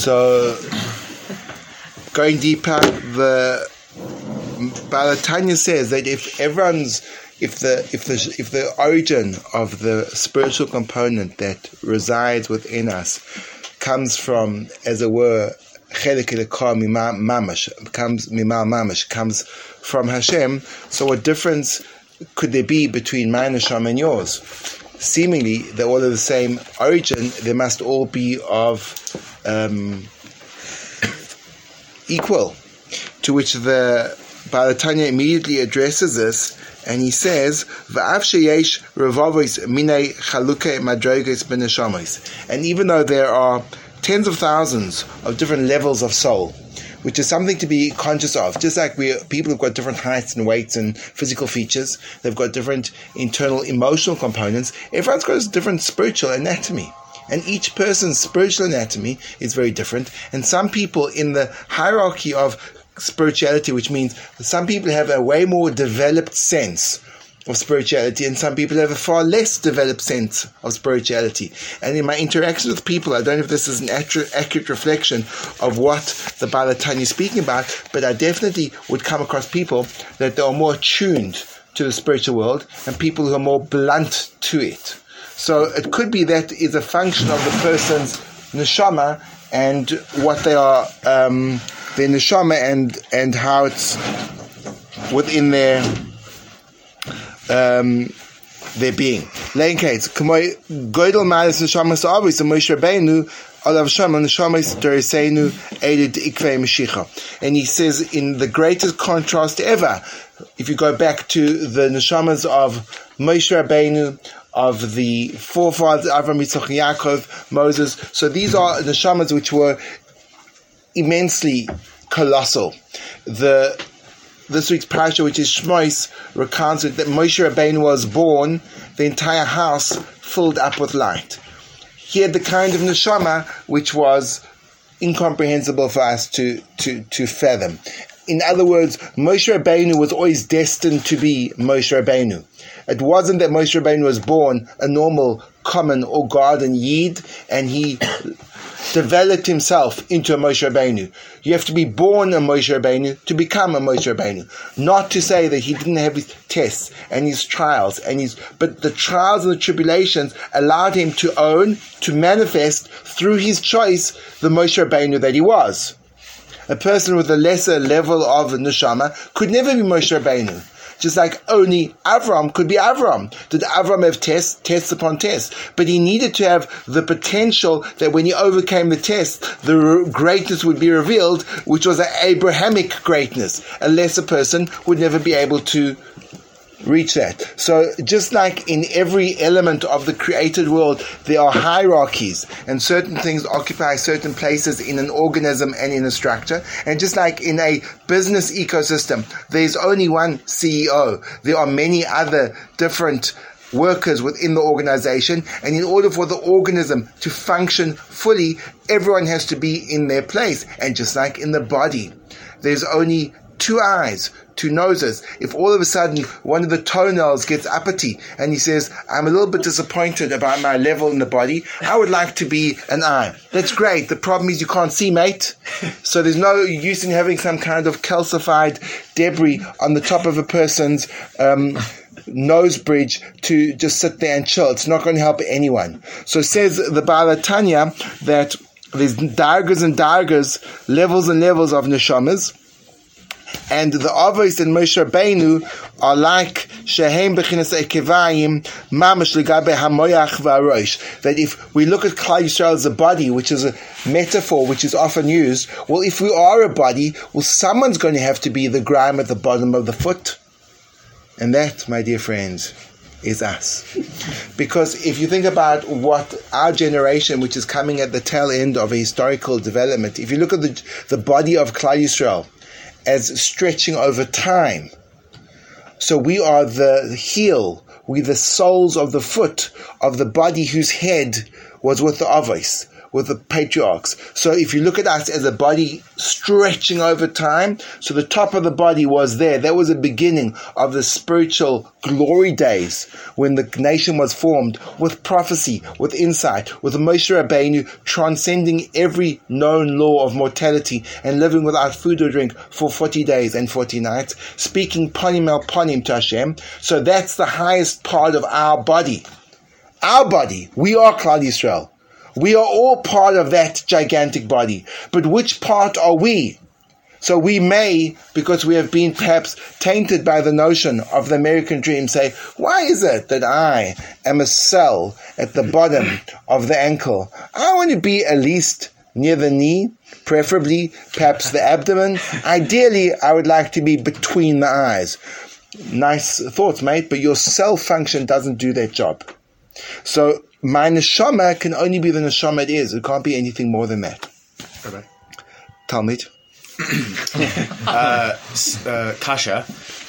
So, going deeper, the Baal Hatanya says that if everyone's if the if the if the origin of the spiritual component that resides within us comes from, as it were, comes mamash comes from Hashem. So, what difference could there be between my neshama and yours? Seemingly, they're all of the same origin. They must all be of um, equal. To which the Baal Hatanya immediately addresses this, and he says, "Va'av revovis mine chaluke madroges beneshamos." And even though there are tens of thousands of different levels of soul, which is something to be conscious of. Just like we people have got different heights and weights and physical features, they've got different internal emotional components. Everyone's got a different spiritual anatomy. And each person's spiritual anatomy is very different. And some people in the hierarchy of spirituality, which means some people have a way more developed sense of spirituality, and some people have a far less developed sense of spirituality. And in my interactions with people, I don't know if this is an accurate, accurate reflection of what the Baal Hatanya is speaking about, but I definitely would come across people that are more tuned to the spiritual world and people who are more blunt to it. So it could be that is a function of the person's neshama and what they are, um, their neshama and, and how it's within their um, their being. Lein kates, goydel malis neshamas avis, the Moshe Rabbeinu, alav shama neshamas dereseinu edid ikvei meshicha. And he says, in the greatest contrast ever, if you go back to the neshamas of Moshe Rabbeinu, of the forefathers, Avram, Yitzchak, Yaakov, Moses. So these are the neshamas which were immensely colossal. The this week's parasha, which is Shmois, recounts that Moshe Rabbeinu was born, the entire house filled up with light. He had the kind of neshama which was incomprehensible for us to, to, to fathom. In other words, Moshe Rabbeinu was always destined to be Moshe Rabbeinu. It wasn't that Moshe Rabbeinu was born a normal, common, or garden yid, and he developed himself into a Moshe Rabbeinu. You have to be born a Moshe Rabbeinu to become a Moshe Rabbeinu. Not to say that he didn't have his tests and his trials and his, but the trials and the tribulations allowed him to own, to manifest through his choice the Moshe Rabbeinu that he was. A person with a lesser level of neshama could never be Moshe Rabbeinu just like only Avram could be Avram. Did Avram have tests, tests upon tests? But he needed to have the potential that when he overcame the test, the greatness would be revealed, which was an Abrahamic greatness. A lesser person would never be able to reach that. So just like in every element of the created world, there are hierarchies and certain things occupy certain places in an organism and in a structure. And just like in a business ecosystem, there's only one CEO. There are many other different workers within the organization. And in order for the organism to function fully, everyone has to be in their place. And just like in the body, there's only two eyes, two noses. If all of a sudden one of the toenails gets uppity and he says, I'm a little bit disappointed about my level in the body, I would like to be an eye. That's great. The problem is you can't see, mate. So there's no use in having some kind of calcified debris on the top of a person's um, nose bridge to just sit there and chill. It's not going to help anyone. So says the Baal Hatanya that there's daggers and daggers, levels and levels of neshamas and the Avos and Moshe Rabbeinu are like Shehem Bechinas Ekevayim Mamash Legabe Hamoyach V'Arosh. That if we look at Klal Yisrael as a body, which is a metaphor which is often used, well, if we are a body, well, someone's going to have to be the grime at the bottom of the foot. And that, my dear friends, is us. Because if you think about what our generation, which is coming at the tail end of a historical development, if you look at the, the body of Klal Yisrael, as stretching over time. So we are the heel, we the soles of the foot of the body whose head was with the Avos. With the patriarchs. So if you look at us as a body stretching over time, so the top of the body was there. That was the beginning of the spiritual glory days when the nation was formed with prophecy, with insight, with Moshe Rabbeinu transcending every known law of mortality and living without food or drink for 40 days and 40 nights, speaking ponim el ponim to Hashem. So that's the highest part of our body. Our body. We are Klal Yisrael. We are all part of that gigantic body. But which part are we? So we may, because we have been perhaps tainted by the notion of the American dream, say, why is it that I am a cell at the bottom of the ankle? I want to be at least near the knee, preferably perhaps the abdomen. Ideally, I would like to be between the eyes. Nice thoughts, mate, but your cell function doesn't do that job. So my neshama can only be the neshama it is. It can't be anything more than that. Bye-bye. Talmud. uh, uh, Kasha.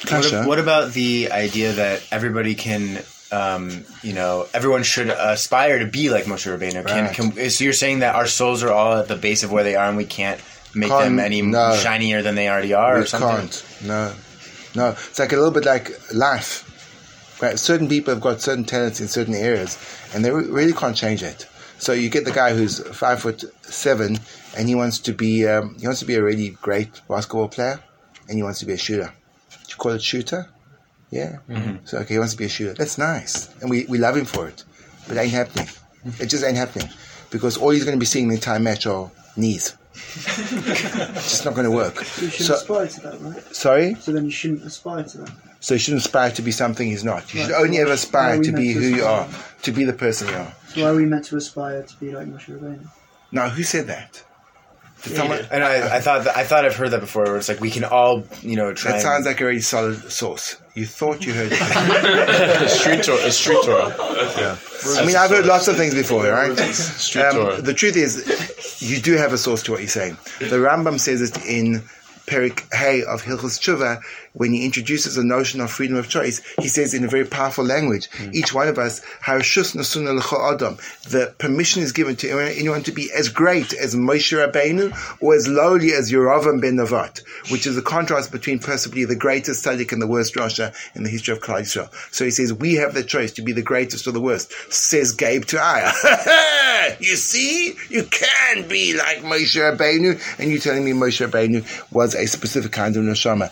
Kasha. What, what, about the idea that everybody can, um, you know, everyone should aspire to be like Moshe Rabbeinu? Can, Right. can, so you're saying that our souls are all at the base of where they are, and we can't make Can't- them any no. shinier than they already are, or something? can't. No. No. It's like a little bit like life. Right? Certain people have got certain talents in certain areas, and they really can't change it. So you get the guy who's five foot seven, and he wants to be um, he wants to be a really great basketball player, and he wants to be a shooter. Do you call it shooter? Yeah. So okay, he wants to be a shooter. That's nice, and we, we love him for it. But it ain't happening. It just ain't happening because all he's going to be seeing the entire match are knees. It's just not going to work. You shouldn't So, aspire to that, right? sorry. So then you shouldn't aspire to that. So you shouldn't aspire to be something he's not. You should only ever aspire to be to who you are, to be the person you are. Why are we meant to aspire to be like Moshe Rabbeinu? Now, who said that? Did someone? And I, I thought that, I thought I've heard that before. Where it's like we can all, you know, try. That and- sounds like a really solid source. You thought you heard it. street Torah. It's street Torah. I mean, I've heard lots of things before, right? Street Torah. Um, the truth is, you do have a source to what you're saying. The Rambam says it in Perik Hay of Hilchos Tshuva, when he introduces the notion of freedom of choice, he says in a very powerful language, hmm. each one of us, "Harashus nasuna l'chol adam," the permission is given to anyone- to be as great as Moshe Rabbeinu or as lowly as Yeravam ben Navat, which is a contrast between possibly the greatest tzaddik and the worst rasha in the history of Klal Yisrael. So he says, we have the choice to be the greatest or the worst. Says Gabe to Aya. you see, you can be like Moshe Rabbeinu, and you're telling me Moshe Rabbeinu was a specific kind of neshama.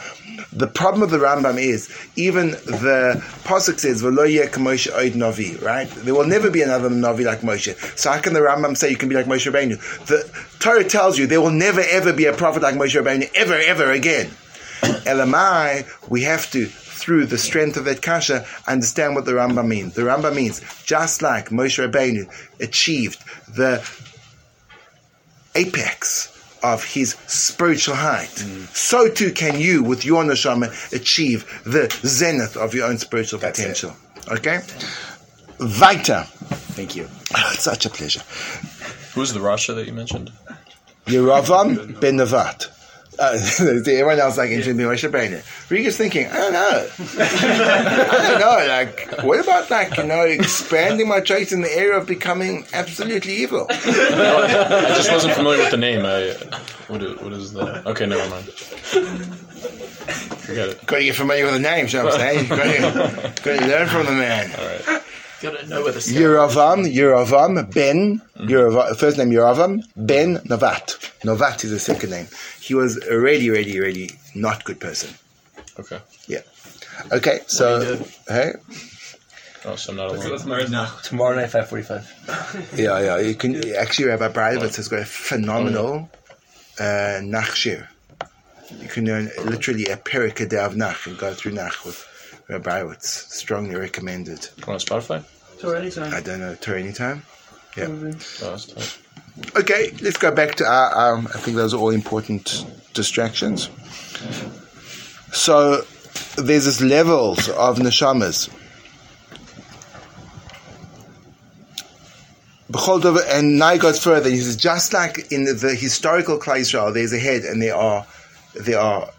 The problem of the Rambam is even the pasuk says "V'lo yeh k'Moshe oid navi," right? There will never be another navi like Moshe. So how can the Rambam say you can be like Moshe Rabbeinu? The Torah tells you there will never ever be a prophet like Moshe Rabbeinu ever ever again. Elamai, we have to, through the strength of that kasha, understand what the Rambam means. The Rambam means just like Moshe Rabbeinu achieved the apex of his spiritual height, so too can you, with your neshama, achieve the zenith of your own spiritual That's it. potential. Okay? Weiter. Thank you. It's such a pleasure. Who's the Rasha that you mentioned? Yeravam ben Nevat. Uh, everyone else like interested in Moshe Rabbeinu. Riga's thinking, I don't know. I don't know. Like, what about like you know expanding my choice in the area of becoming absolutely evil? I just wasn't familiar with the name. I what is, what is the? Okay, never mind. Forget it. Got to get familiar with the name, you know what I'm saying? Got to, got to learn from the man. All right. Gotta know where the Yeravam, Yeravam ben, Yeravam, first name Yeravam ben Novat. Novat is the second name. He was a really, really, really not good person. Okay. Yeah. Okay, so hey, Oh, so I'm not alone. No, tomorrow night, five forty-five. yeah, yeah. You can actually Rabbi Bradovitz has got a phenomenal uh, Nachshir. You can learn literally a period of Nach and go through Nach with Rabbi Bradovitz. Strongly recommended. On Spotify? So anytime. I don't know, to anytime. Yeah. Probably. Oh. Okay, let's go back to our. Um, I think those are all important distractions. So there's this levels of neshamas. B'chol And now he goes further. He says, just like in the historical Klal Yisrael, there's a head and there are there are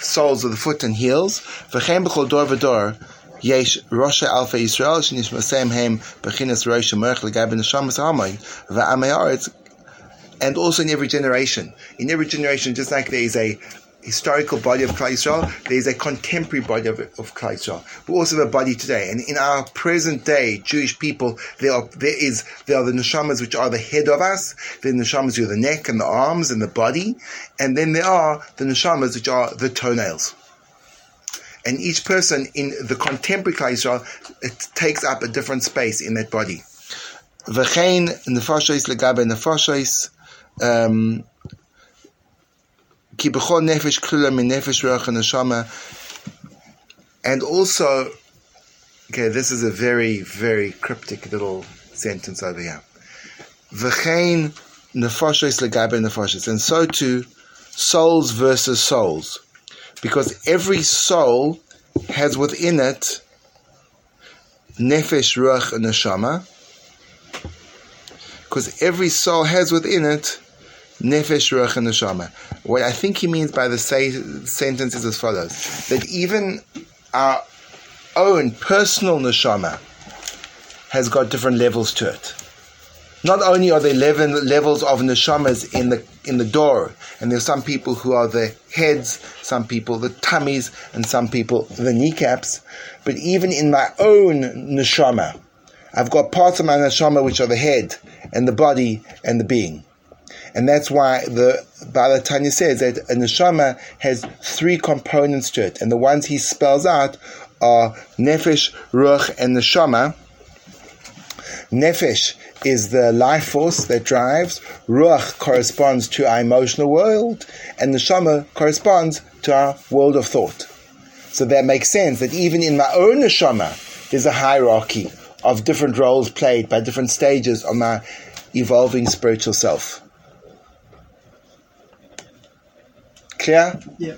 soles of the foot and heels. V'chein b'chol dor v'dor yesh Rosh Alpha Yisrael shenishmasem hem b'chinas Rosh Merch l'gab neshamas hamoin v'amei and also in every generation. In every generation, just like there is a historical body of Klal Yisrael, there is a contemporary body of, of Klal Yisrael. We also have a body today, and in our present day Jewish people, there are there is there are the neshamas which are the head of us, the neshamas who are the neck and the arms and the body, and then there are the neshamas which are the toenails. And each person in the contemporary Klal Yisrael, it takes up a different space in that body. V'chein nefashos legabe nefashos, um, ki nefesh min nefesh ruach neshama. And also, okay, this is a very, very cryptic little sentence over here. V'chein nefashos legabe nefashos. And so too, souls versus souls. Because every soul has within it nefesh, ruach, and neshama. Because every soul has within it nefesh, ruach, and neshama. What I think he means by the say, sentence is as follows: that even our own personal neshama has got different levels to it. Not only are there eleven levels of neshamas in the in the door, and there's some people who are the heads, some people the tummies, and some people the kneecaps, but even in my own neshama, I've got parts of my neshama which are the head and the body and the being. And that's why the Baal Tanya says that a neshama has three components to it, and the ones he spells out are nefesh, ruach, and neshama. Nefesh is the life force that drives. Ruach corresponds to our emotional world, and neshama corresponds to our world of thought. So that makes sense that even in my own neshama, there's a hierarchy of different roles played by different stages of my evolving spiritual self. Clear? Yeah.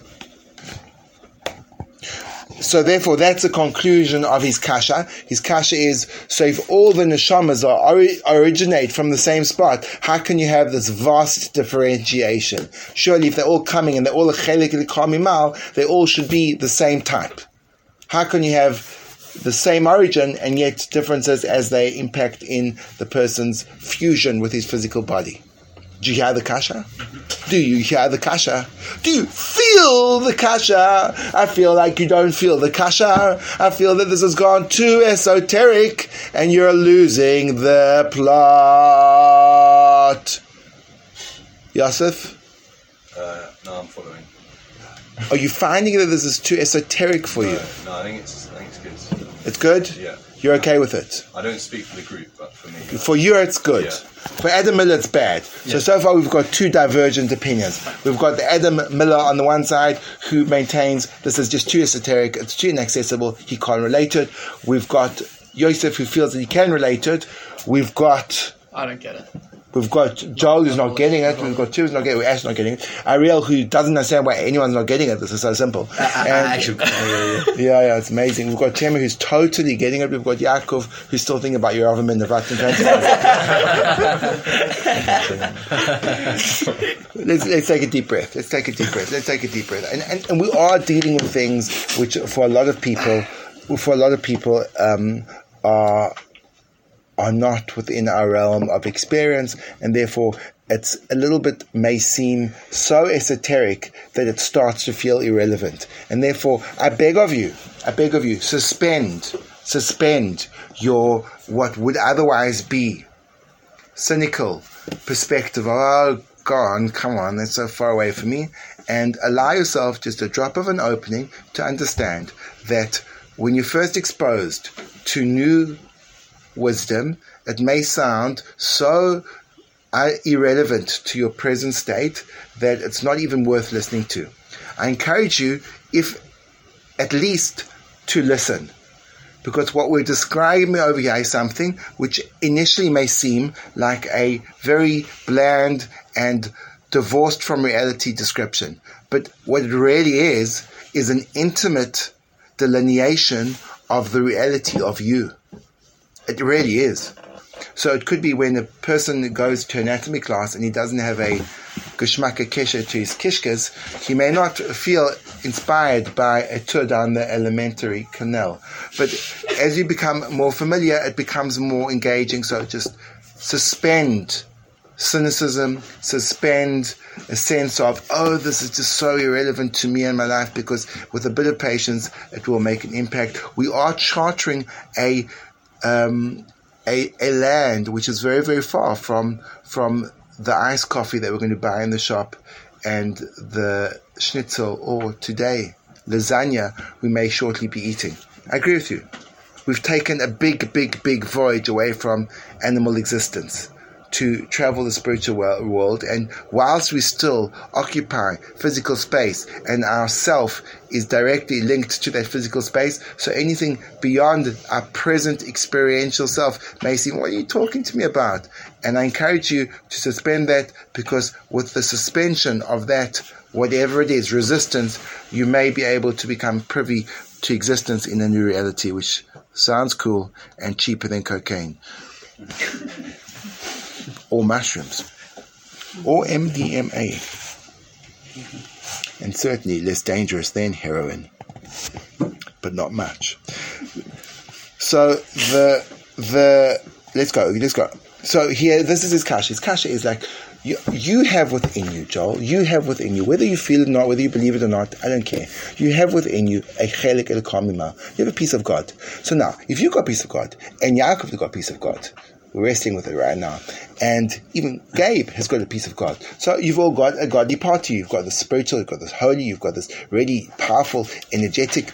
So therefore, that's the conclusion of his kasha. His kasha is, so if all the neshamas are, ori- originate from the same spot, how can you have this vast differentiation? Surely if they're all coming and they're all a chelik mal, they all should be the same type. How can you have the same origin and yet differences as they impact in the person's fusion with his physical body? Do you hear the kasha? Do you hear the kasha? Do you feel the kasha? I feel like you don't feel the kasha. I feel that this has gone too esoteric and you're losing the plot. Yosef, Uh, no, I'm following. are you finding that this is too esoteric for you? Uh, no, I think it's I think it's good. It's good? Yeah. You're okay with it? I don't speak for the group, but for me, For you, it's good. Yeah. For Adam Miller, it's bad. So, so far, we've got two divergent opinions. We've got the Adam Miller on the one side, who maintains this is just too esoteric, it's too inaccessible, he can't relate to it. We've got Yosef, who feels that he can relate to it. We've got I don't get it. We've got Joel who's not getting it. We've got two who's not getting it. Ash not getting it. Ariel who doesn't understand why anyone's not getting it. This is so simple. I, I, And- I actually, yeah, yeah. yeah, yeah, it's amazing. We've got Tema who's totally getting it. We've got Yaakov who's still thinking about your oven in the Vatican. let's, let's take a deep breath. Let's take a deep breath. Let's take a deep breath. And, and, and we are dealing with things which, for a lot of people, for a lot of people, um, are are not within our realm of experience, and therefore it's a little bit may seem so esoteric that it starts to feel irrelevant. And therefore, I beg of you, I beg of you, suspend, suspend your what would otherwise be cynical perspective. Oh, God, come on, that's so far away from me. And allow yourself just a drop of an opening to understand that when you're first exposed to new wisdom, it may sound so uh, irrelevant to your present state that it's not even worth listening to. I encourage you, if at least, to listen. Because what we're describing over here is something which initially may seem like a very bland and divorced from reality description. But what it really is, is an intimate delineation of the reality of you. It really is. So it could be when a person goes to anatomy class and he doesn't have a geschmacke kesher to his kishkas, he may not feel inspired by a tour down the alimentary canal. But as you become more familiar, it becomes more engaging. So just suspend, cynicism, suspend a sense of, oh, this is just so irrelevant to me and my life, because with a bit of patience, it will make an impact. We are chartering a um, a, a land which is very, very far from from the iced coffee that we're going to buy in the shop and the schnitzel or today lasagna we may shortly be eating. I agree with you. We've taken a big, big, big voyage away from animal existence to travel the spiritual world. And whilst we still occupy physical space and our self is directly linked to that physical space, so anything beyond our present experiential self may seem, what are you talking to me about? And I encourage you to suspend that because with the suspension of that, whatever it is, resistance, you may be able to become privy to existence in a new reality, which sounds cool and cheaper than cocaine or mushrooms or MDMA, and certainly less dangerous than heroin, but not much. So the the let's go, let's go. So here, this is his kasha. His kasha is like you, you have within you, Joel. You have within you, whether you feel it or not, whether you believe it or not, I don't care. You have within you a chelik el kamima. You have a piece of God. So now, if you got a piece of God and Yaakov got a piece of God, wrestling with it right now. And even Gabe has got a piece of God. So you've all got a godly part to you. You've got the spiritual, you've got this holy, you've got this really powerful, energetic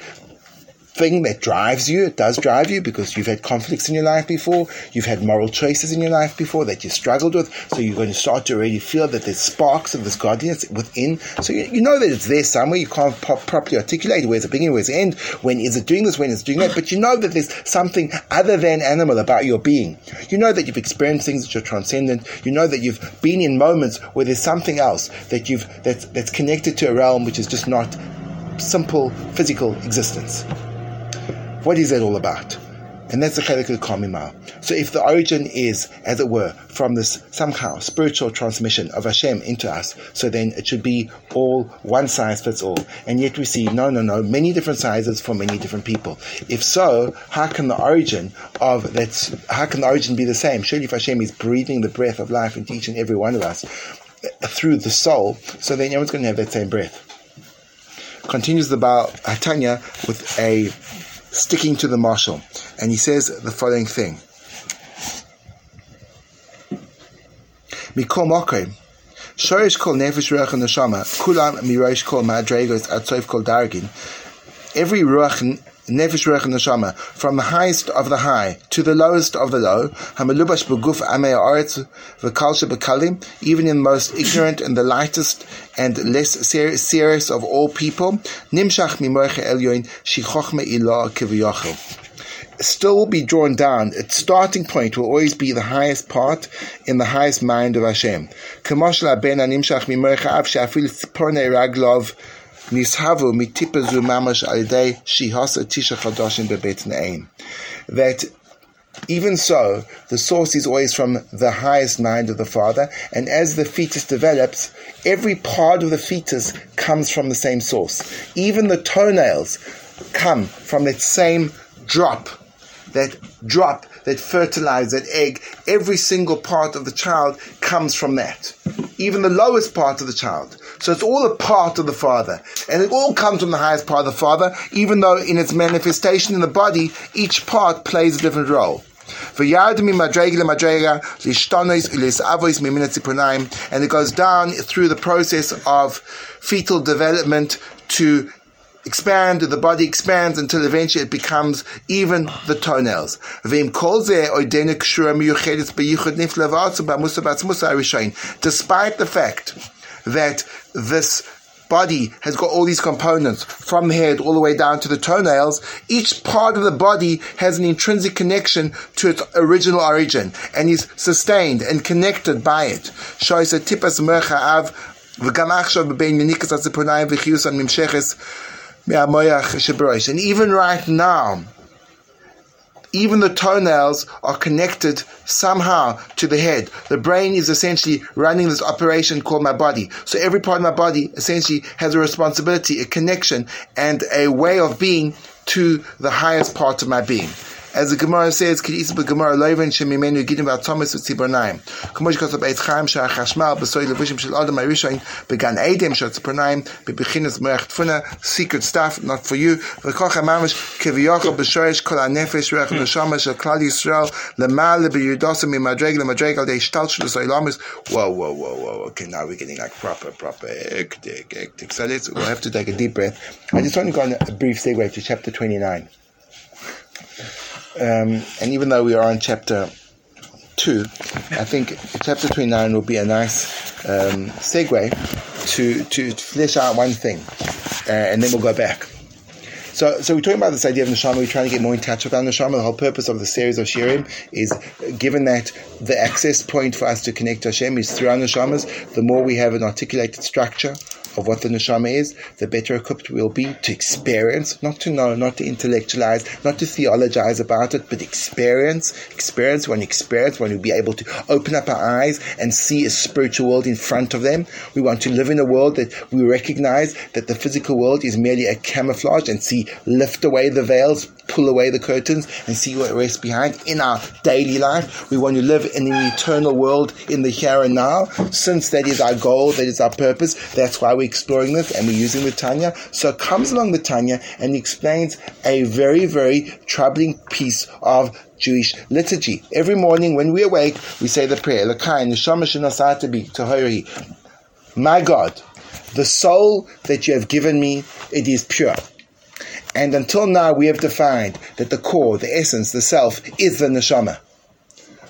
thing that drives you. It does drive you because you've had conflicts in your life before. You've had moral choices in your life before that you struggled with. So you're going to start to already feel that there's sparks of this godliness within. So you, you know that it's there somewhere. You can't po- properly articulate where's the beginning, where's the end. When is it doing this? When is it doing that? But you know that there's something other than animal about your being. You know that you've experienced things that are transcendent. You know that you've been in moments where there's something else that you've that's that's connected to a realm which is just not simple physical existence. What is that all about? And that's the chelik of Kamima. So if the origin is, as it were, from this somehow spiritual transmission of Hashem into us, so then it should be all one size fits all. And yet we see, no, no, no, many different sizes for many different people. If so, how can the origin of that, how can the origin be the same? Surely if Hashem is breathing the breath of life into each and every one of us uh, through the soul, so then everyone's going to have that same breath. Continues the Baal Hatanya with a sticking to the marshal. And he says the following thing. Mikol Mokai, Shorish kol nefesh ruach and neshama, kulam mirosh kol madregos atzoif kol dargin. Every ruach, nefesh ruach and neshama, from the highest of the high to the lowest of the low, hamalubash beguf amei aretz bekalim, even in the most ignorant and the lightest and less ser- serious of all people, nimshach still will be drawn down. Its starting point will always be the highest part in the highest mind of Hashem. Nishavu mitipazu mamash alidei shihasa tisha chadoshin bebet. That even so, the source is always from the highest mind of the father, and as the fetus develops, every part of the fetus comes from the same source. Even the toenails come from that same drop that drop, that fertilize, that egg, every single part of the child comes from that. Even the lowest part of the child. So it's all a part of the Father. And it all comes from the highest part of the Father, even though in its manifestation in the body, each part plays a different role. And it goes down through the process of fetal development to expand, the body expands until eventually it becomes even the toenails. Despite the fact that this body has got all these components from the head all the way down to the toenails, each part of the body has an intrinsic connection to its original origin and is sustained and connected by it. וגם עכשיו בבין מניקס הציפורניים וחיוס הנמשכס and even right now, even the toenails are connected somehow to the head. The brain is essentially running this operation called my body. So every part of my body essentially has a responsibility, a connection, and a way of being to the highest part of my being. As the Gemara says, Kedisa b'Gemara loiven shemimenu gidim v'atomis v'tzibornaim. Kamo shekosov Eitz Chaim shah chashmal b'soy levushim shel adam ha'rishayin began edem shel tzipurnaim b'bechinas merech tfuna secret stuff not for you. V'koch ha'mamish kiviyachol b'shoresh kol ha'nefesh rech neshama shel klal Yisrael lemal b'yudosim mimadreg lemadreg al dei shtalsh l'soylamis. Whoa, whoa, whoa, whoa. Okay, now we're getting like proper, proper hectic, hectic. So let's, we'll have to take a deep breath. I just want to go on a brief segue to chapter 29. Um, and even though we are on chapter 2, I think chapter 29 will be a nice um, segue to, to flesh out one thing. Uh, and then we'll go back. So, so we're talking about this idea of neshama. We're trying to get more in touch with our neshama. The whole purpose of the series of shirim is, given that the access point for us to connect to Hashem is through our neshamas, the more we have an articulated structure of what the neshama is, the better equipped we'll be to experience, not to know, not to intellectualize, not to theologize about it, but experience. Experience, when experience, when we'll be able to open up our eyes and see a spiritual world in front of them. We want to live in a world that we recognize that the physical world is merely a camouflage and see, lift away the veils, pull away the curtains and see what rests behind in our daily life. We want to live in an eternal world in the here and now. Since that is our goal, that is our purpose, that's why we're exploring this and we're using the Tanya. So comes along the Tanya and explains a very, very troubling piece of Jewish liturgy. Every morning when we awake, we say the prayer. My God, the soul that you have given me, it is pure. And until now, we have defined that the core, the essence, the self is the neshama.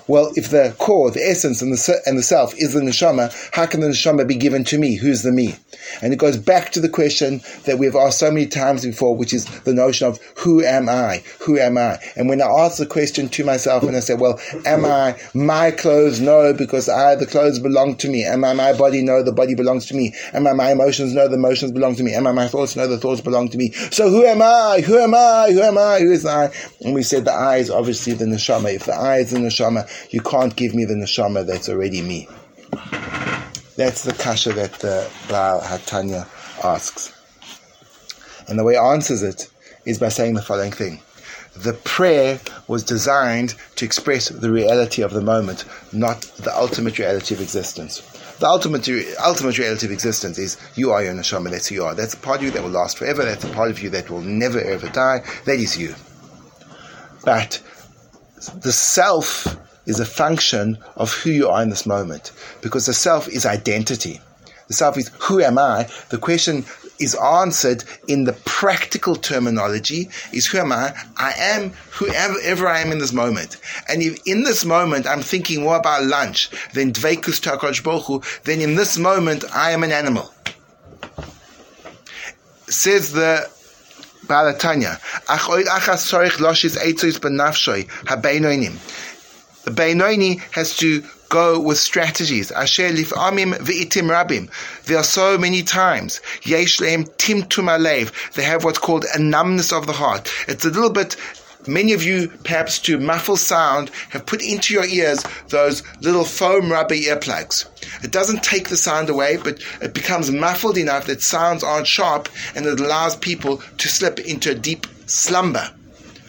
Well, if the core, the essence, and the, and the self is the neshama, how can the neshama be given to me? Who's the me? And it goes back to the question that we've asked so many times before, which is the notion of who am I? Who am I? And when I ask the question to myself and I say, well, am I my clothes? No, because I, the clothes belong to me. Am I my body? No, the body belongs to me. Am I my emotions? No, the emotions belong to me. Am I my thoughts? No, the thoughts belong to me. So who am I? Who am I? Who am I? Who is I? And we said the I is obviously the neshama. If the I is the neshama, you can't give me the neshama that's already me. That's the kasha that the Baal Hatanya asks. And the way he answers it is by saying the following thing. The prayer was designed to express the reality of the moment, not the ultimate reality of existence. The ultimate, ultimate reality of existence is you are your neshama, that's who you are. That's a part of you that will last forever, that's a part of you that will never ever die, that is you. But the self is a function of who you are in this moment. Because the self is identity. The self is who am I? The question is answered in the practical terminology is who am I? I am whoever I am in this moment. And if in this moment I'm thinking more about lunch than dveikus takadosh baruch Hu, then in this moment I am an animal. Says the Baal Hatanya, the Beinoini has to go with strategies. Asher lif'amim v'itim rabim. There are so many times. Yesh lehem timtum alev. They have what's called a numbness of the heart. It's a little bit Many of you, perhaps to muffle sound, have put into your ears those little foam rubber earplugs. It doesn't take the sound away, but it becomes muffled enough that sounds aren't sharp and it allows people to slip into a deep slumber.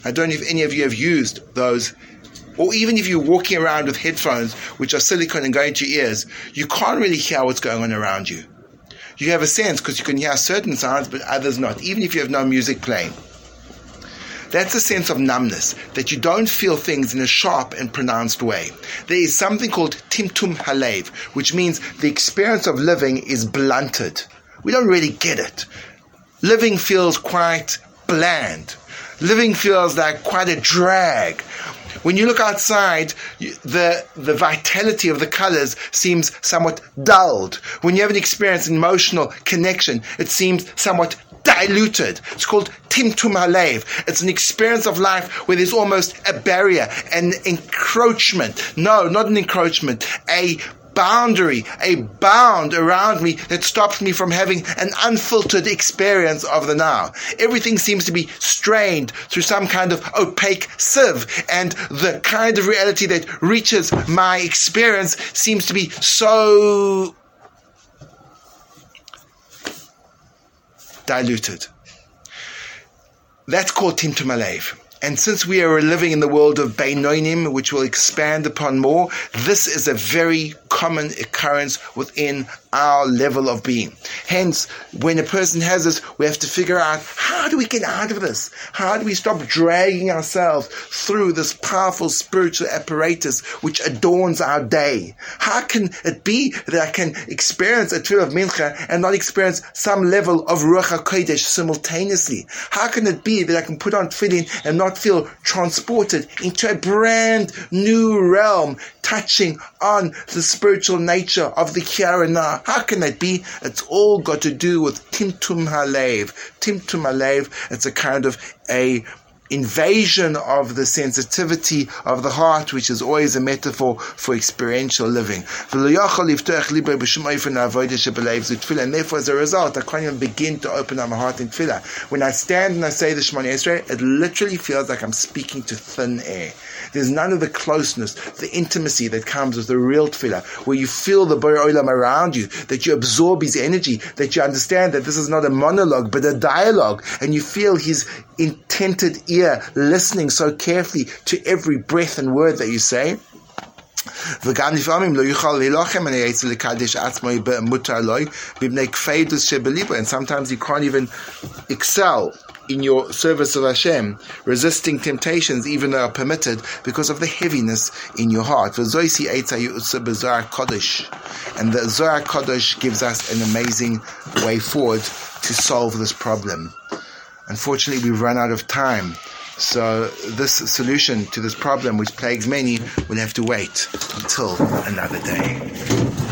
I don't know if any of you have used those or even if you're walking around with headphones which are silicone and go into your ears, you can't really hear what's going on around you. You have a sense because you can hear certain sounds, but others not, even if you have no music playing. That's a sense of numbness, that you don't feel things in a sharp and pronounced way. There is something called timtum halev, which means the experience of living is blunted. We don't really get it. Living feels quite bland. Living feels like quite a drag. When you look outside, the, the vitality of the colors seems somewhat dulled. When you have an experience, an emotional connection, it seems somewhat diluted. It's called timtum halev. It's an experience of life where there's almost a barrier, an encroachment. No, not an encroachment, a boundary, a bound around me that stops me from having an unfiltered experience of the now. Everything seems to be strained through some kind of opaque sieve, and the kind of reality that reaches my experience seems to be so diluted. That's called Timtum. And since we are living in the world of Beinonim, which we'll expand upon more, this is a very common occurrence within our level of being. Hence, when a person has this, we have to figure out how do we get out of this? How do we stop dragging ourselves through this powerful spiritual apparatus which adorns our day? How can it be that I can experience a Tefillah of Mincha and not experience some level of Ruach HaKodesh simultaneously? How can it be that I can put on tefillin and not feel transported into a brand new realm, touching on the spiritual nature of the here and now? How can that be? It's all got to do with Timtum Halev. Timtum Halev, it's a kind of a invasion of the sensitivity of the heart, which is always a metaphor for experiential living. And therefore, as a result, I can't even begin to open up my heart in tefillah. When I stand and I say the Shemona Esrei, it literally feels like I'm speaking to thin air. There's none of the closeness, the intimacy that comes with the real tefillah, where you feel the Bore Olam around you, that you absorb his energy, that you understand that this is not a monologue, but a dialogue, and you feel his intented ear listening so carefully to every breath and word that you say. וגם לפעמים לא יוכל להילחם על העץ ולקדש עצמו במותר לו, בבני כפיידוס שבליבו, and sometimes you can't even excel in your service of Hashem, resisting temptations even though are permitted because of the heaviness in your heart. And the Zohar Kodesh gives us an amazing way forward to solve this problem. Unfortunately, we've run out of time. So this solution to this problem, which plagues many, will have to wait until another day.